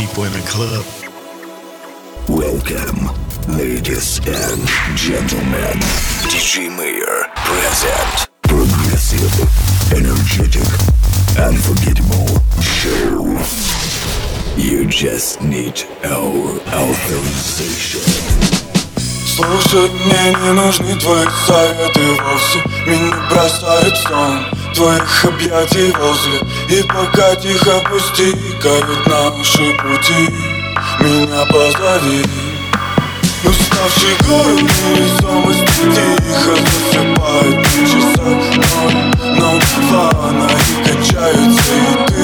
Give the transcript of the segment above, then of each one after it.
people in a club. Welcome, ladies and gentlemen. DJ Mayor present. Progressive, energetic, unforgettable show. You just need our authorization. Слушать мне не нужны твои советы вовсе Меня бросает в сон твоих объятий возле. И пока тихо пусти горят наши пути. Меня позови. Ну, Уставший город лицом из тихо засыпает на часах Ноль, ноль, два, она и качается и ты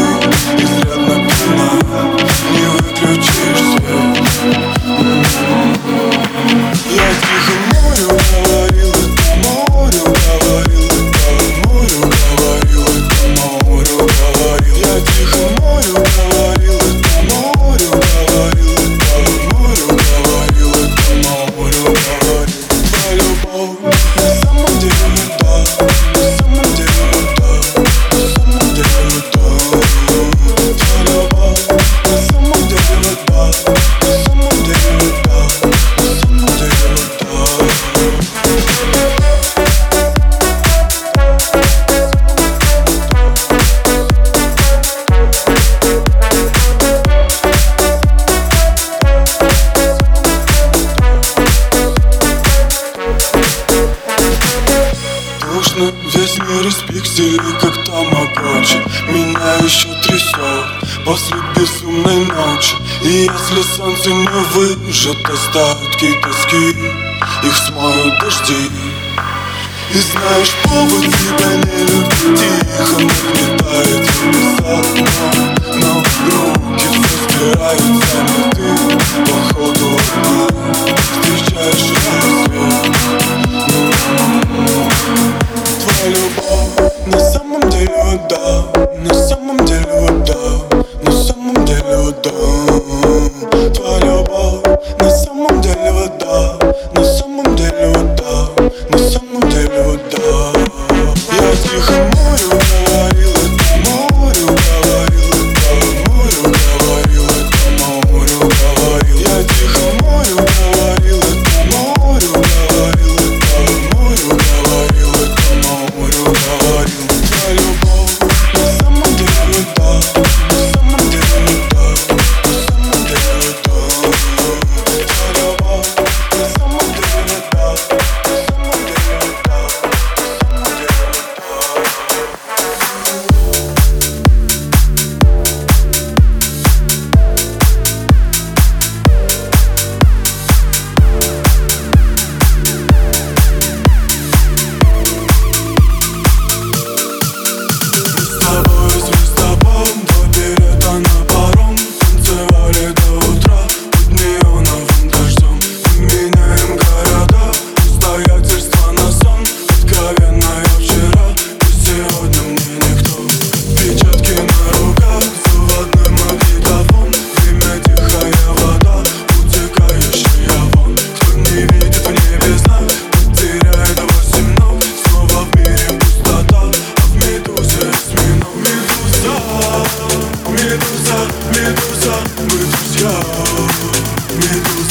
Если солнце не выжат остатки тоски Их смоют дожди. И знаешь, повод тебя не любви Тихо нагнетает небеса Но, но руки все стираются Но ты, походу, одна Встречаешь рассвет Твоя любовь на самом деле, да.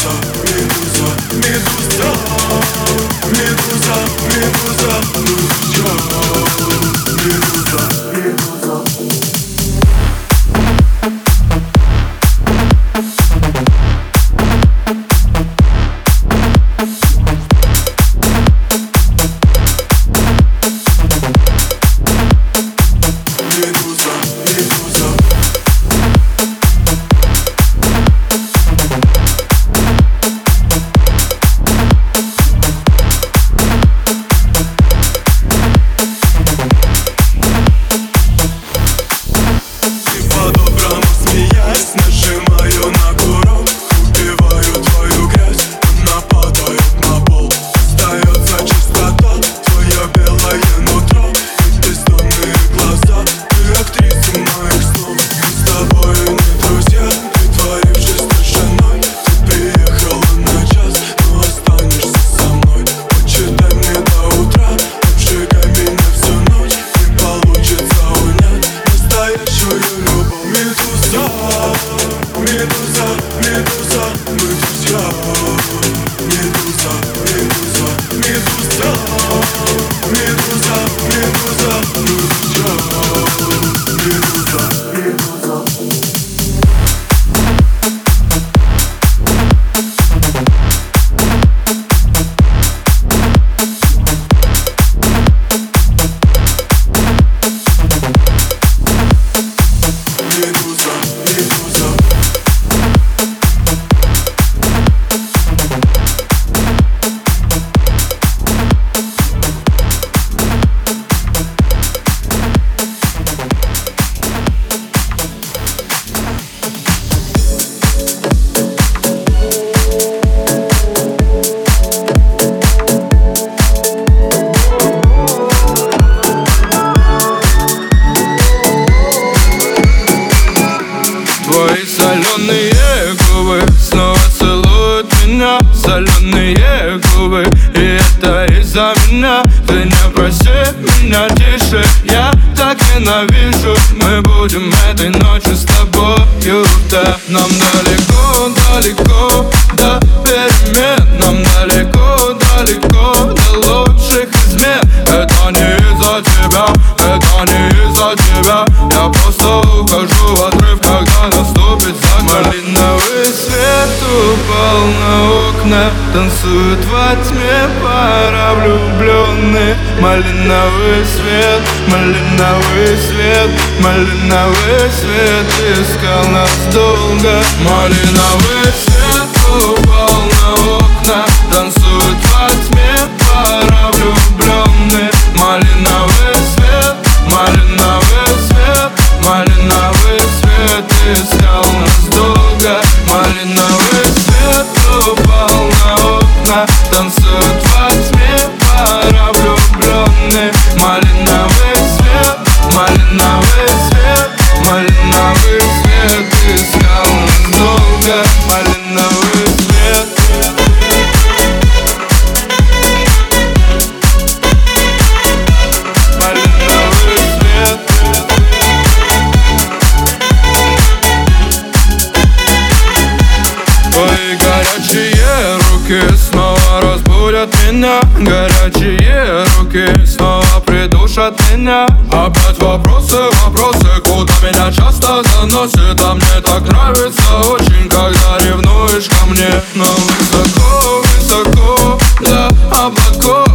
some real Танцуют во тьме пара влюбленных Малиновый свет, малиновый свет Малиновый свет искал нас долго. Малиновый свет слушать меня Опять вопросы, вопросы, куда меня часто заносит А мне так нравится очень, когда ревнуешь ко мне. Но высоко, высоко, для облаков.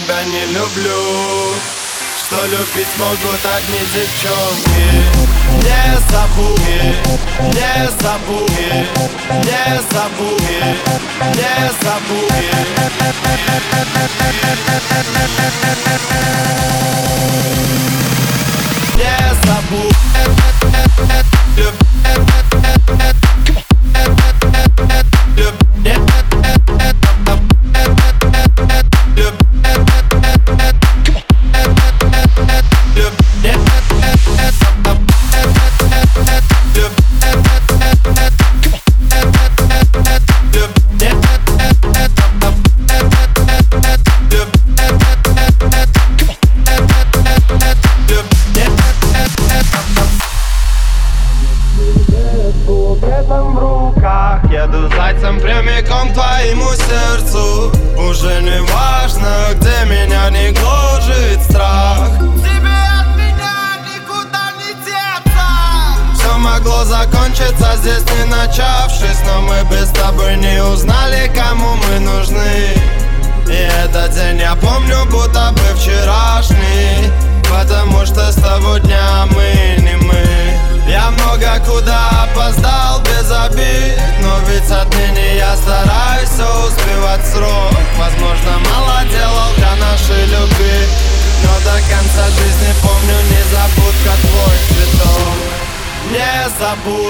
тебя не люблю. Что любить могут одни девчонки Не забудь, не забудь, не забудь, не забудь. Не забудь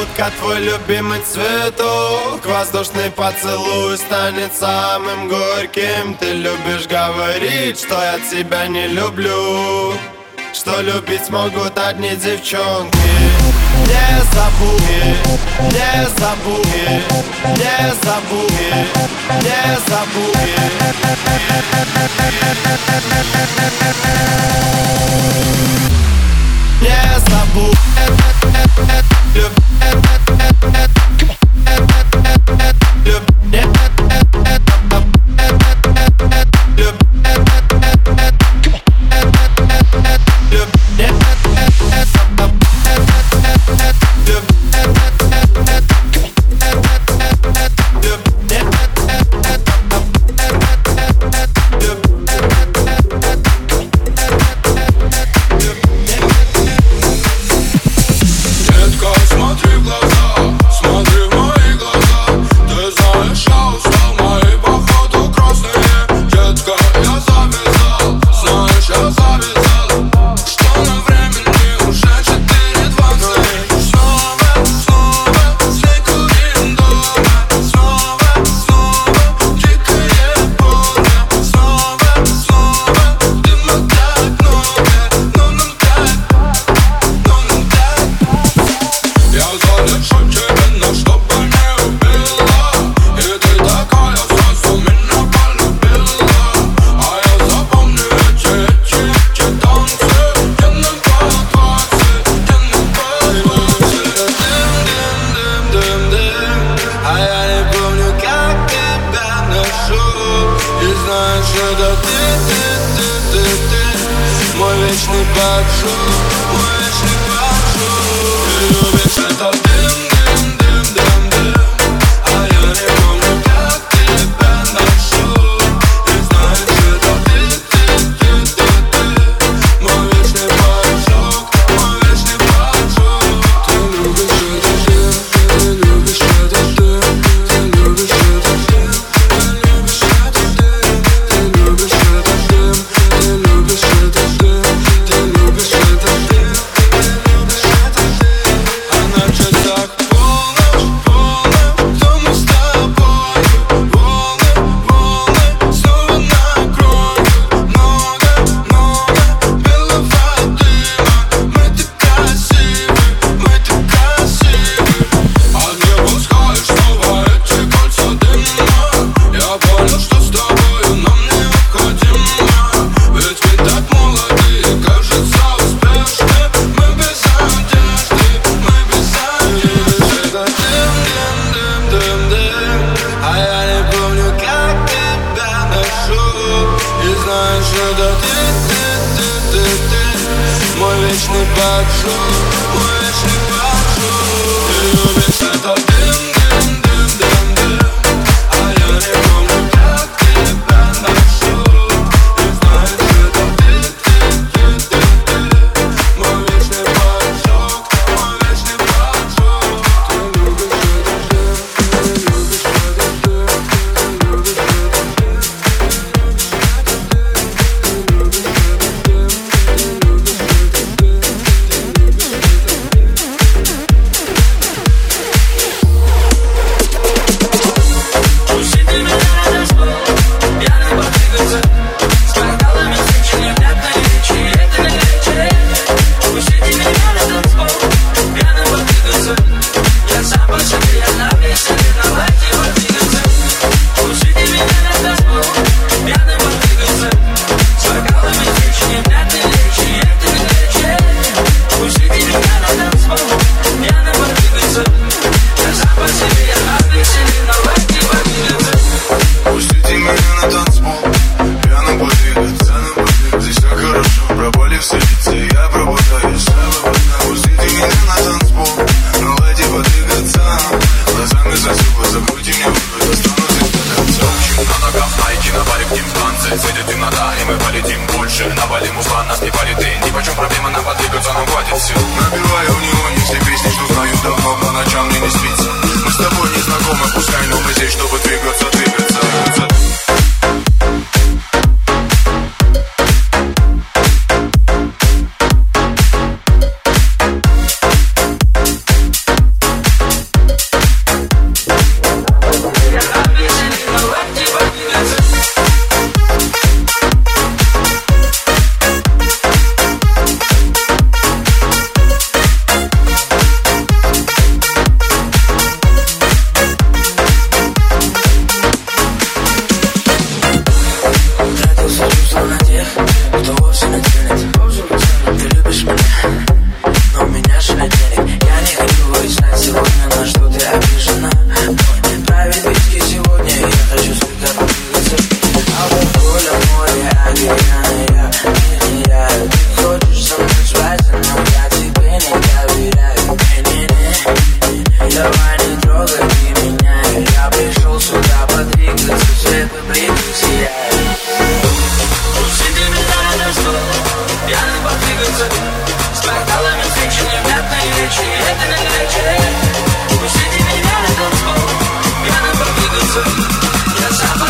Незабудка, твой любимый цветок. Воздушный поцелуй станет самым горьким. Ты любишь говорить, что я тебя не люблю. Что любить могут одни девчонки. Не забудь, не забудь, не забудь, не забудь. Не забудь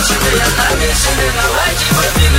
Te ver na mexida, não é de você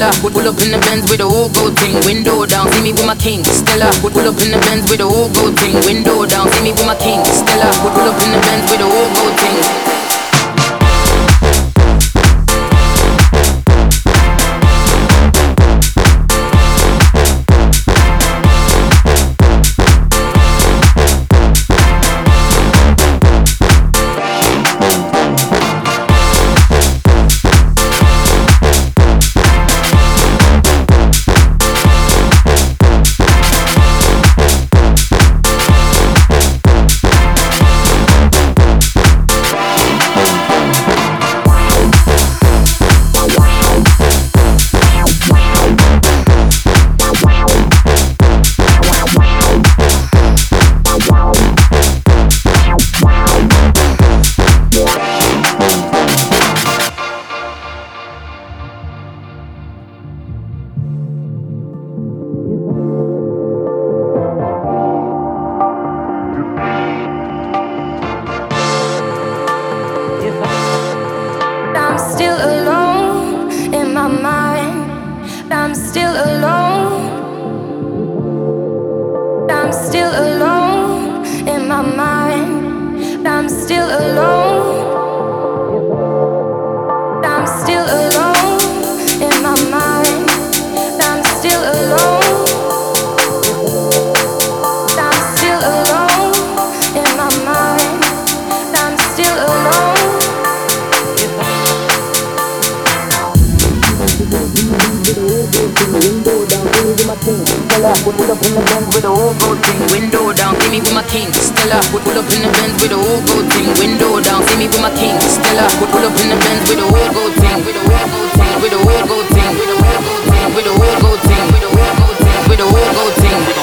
Stella, pull up in the Benz with a whole gold thing, window down. See me with my king. Stella, pull up in the Benz with a whole gold thing, window down. See me with my king. Stella, pull up in the Benz with a whole gold thing. I'm still alone in my mind. I'm still alone. I'm still alone in my mind. I'm still alone. Stella, pull up in the Benz with a whole gold thing, window down. See me with my king. Stella, pull up in the Benz with a whole gold thing, window down. See me with my king. Stella, pull up in the Benz with a whole gold thing, with a whole gold thing, with a whole gold thing, with a whole gold thing, with a whole gold thing, with a whole gold thing, with a whole gold thing.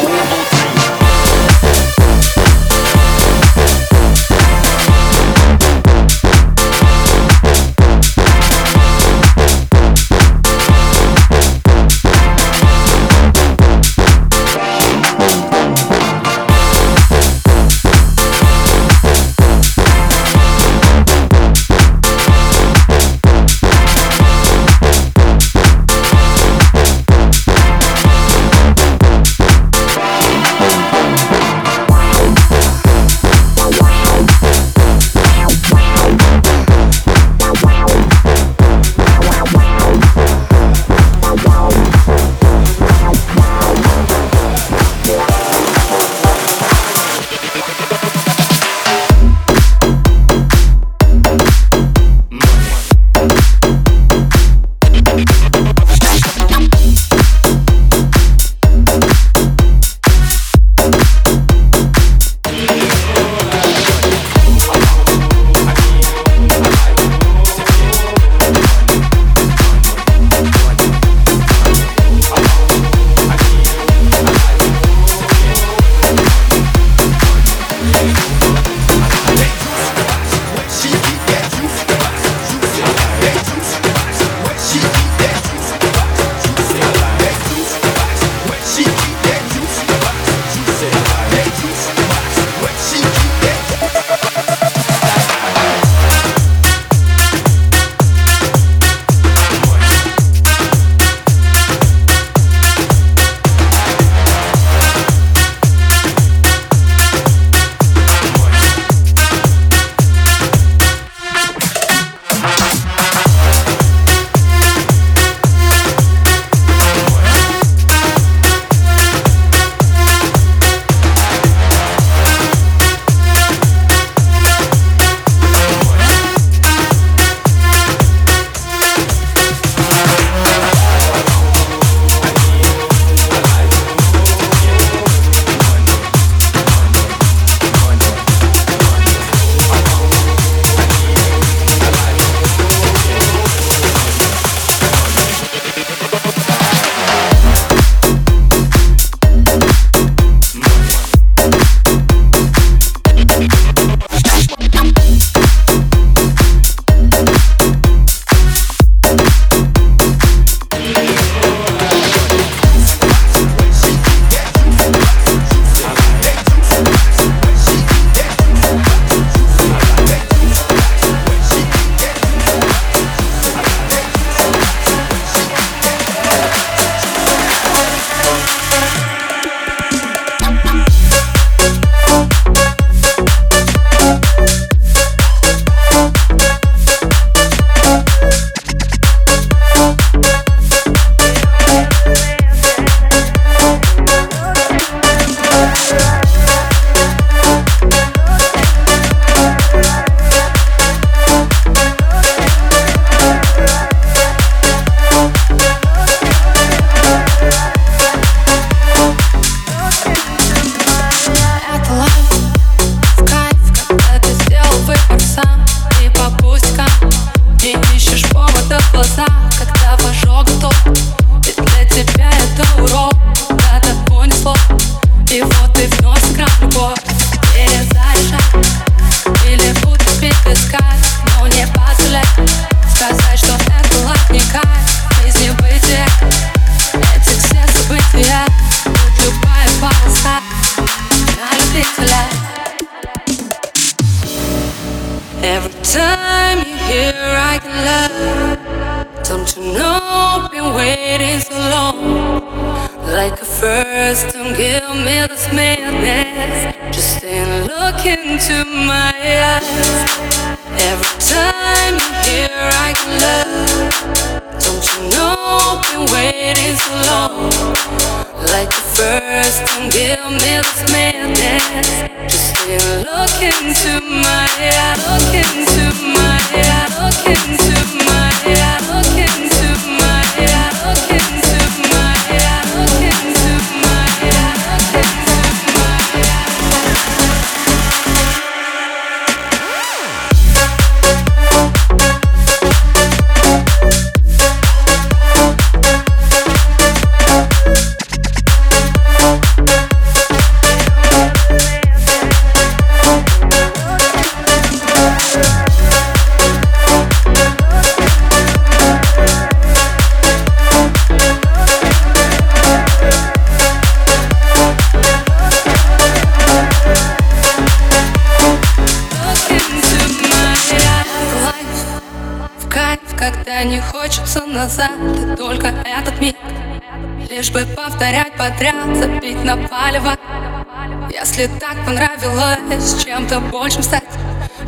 намного больше стать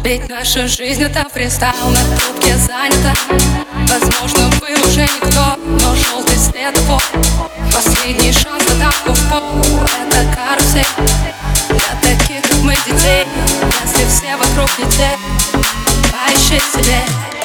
Ведь наша жизнь это фристайл На трубке занята. Возможно, вы уже никто Но желтый след Последний шанс на тапку в пол Это карусель. Для таких, как мы, детей Если все вокруг не те Поищи себе.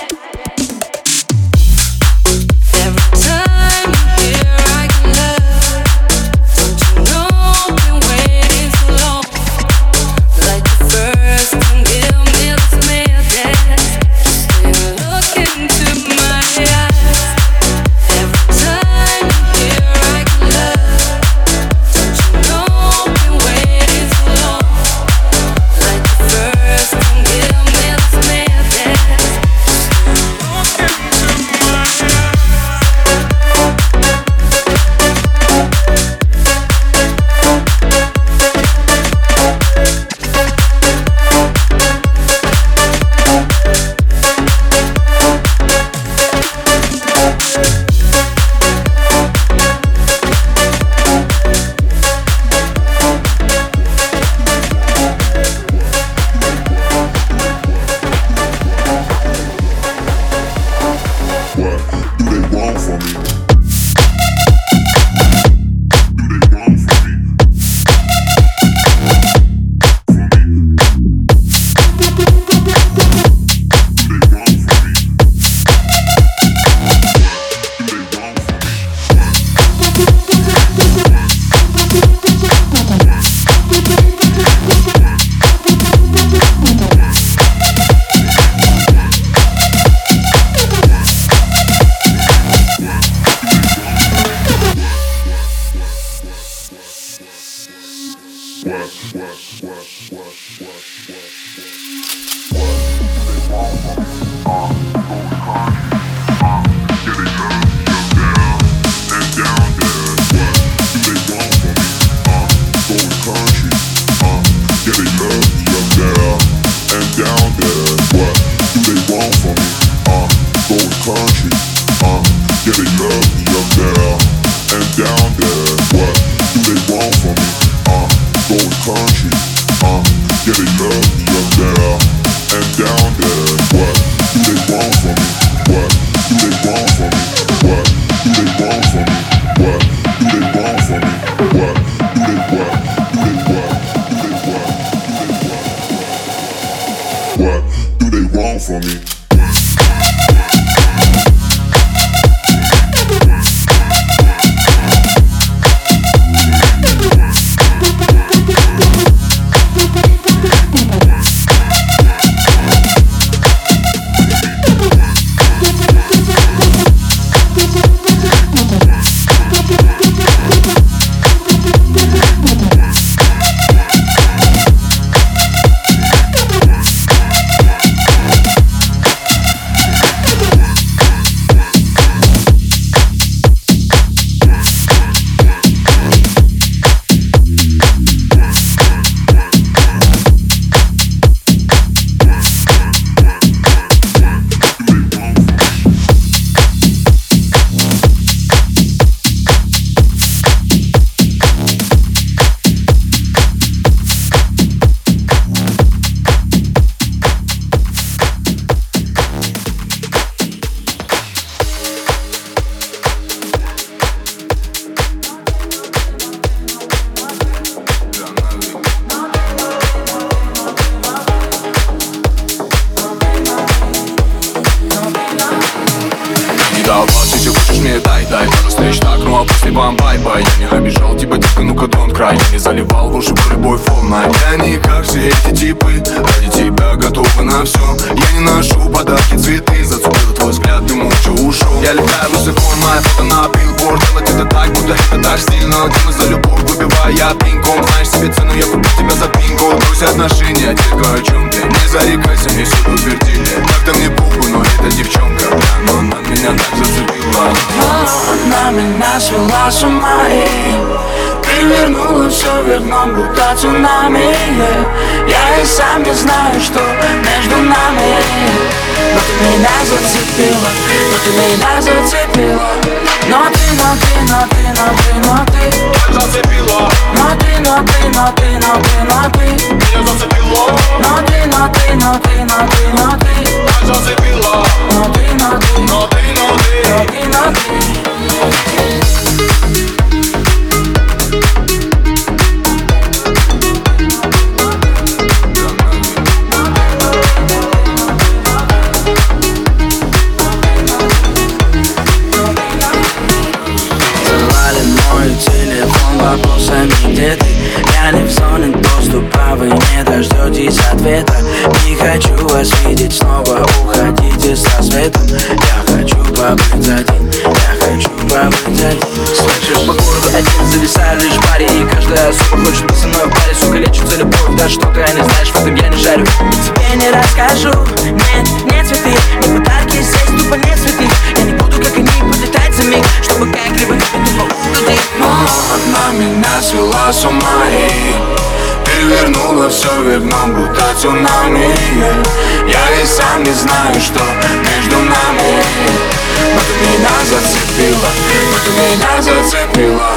зацепила.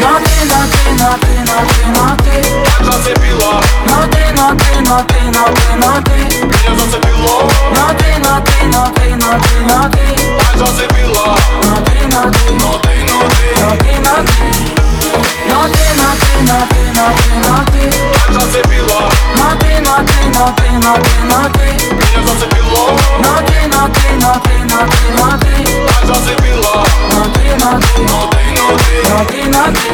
На ты, на ты, на ты, на ты, на ты меня зацепила. На ты, на ты, на ты, на ты, на ты Меня зацепило. На ты, на ты, на ты, на ты, на ты меня зацепила. На ты, на ты, на ты, на ты, на ты, на ты Но ты, но ты, но ты, но ты, но ты Так зацепила Но ты, но ты, но ты, но ты, но ты Меня зацепило Но ты, но ты, но ты, но ты, но ты Так зацепила Но ты, но ты, но ты, но ты, но ты, но ты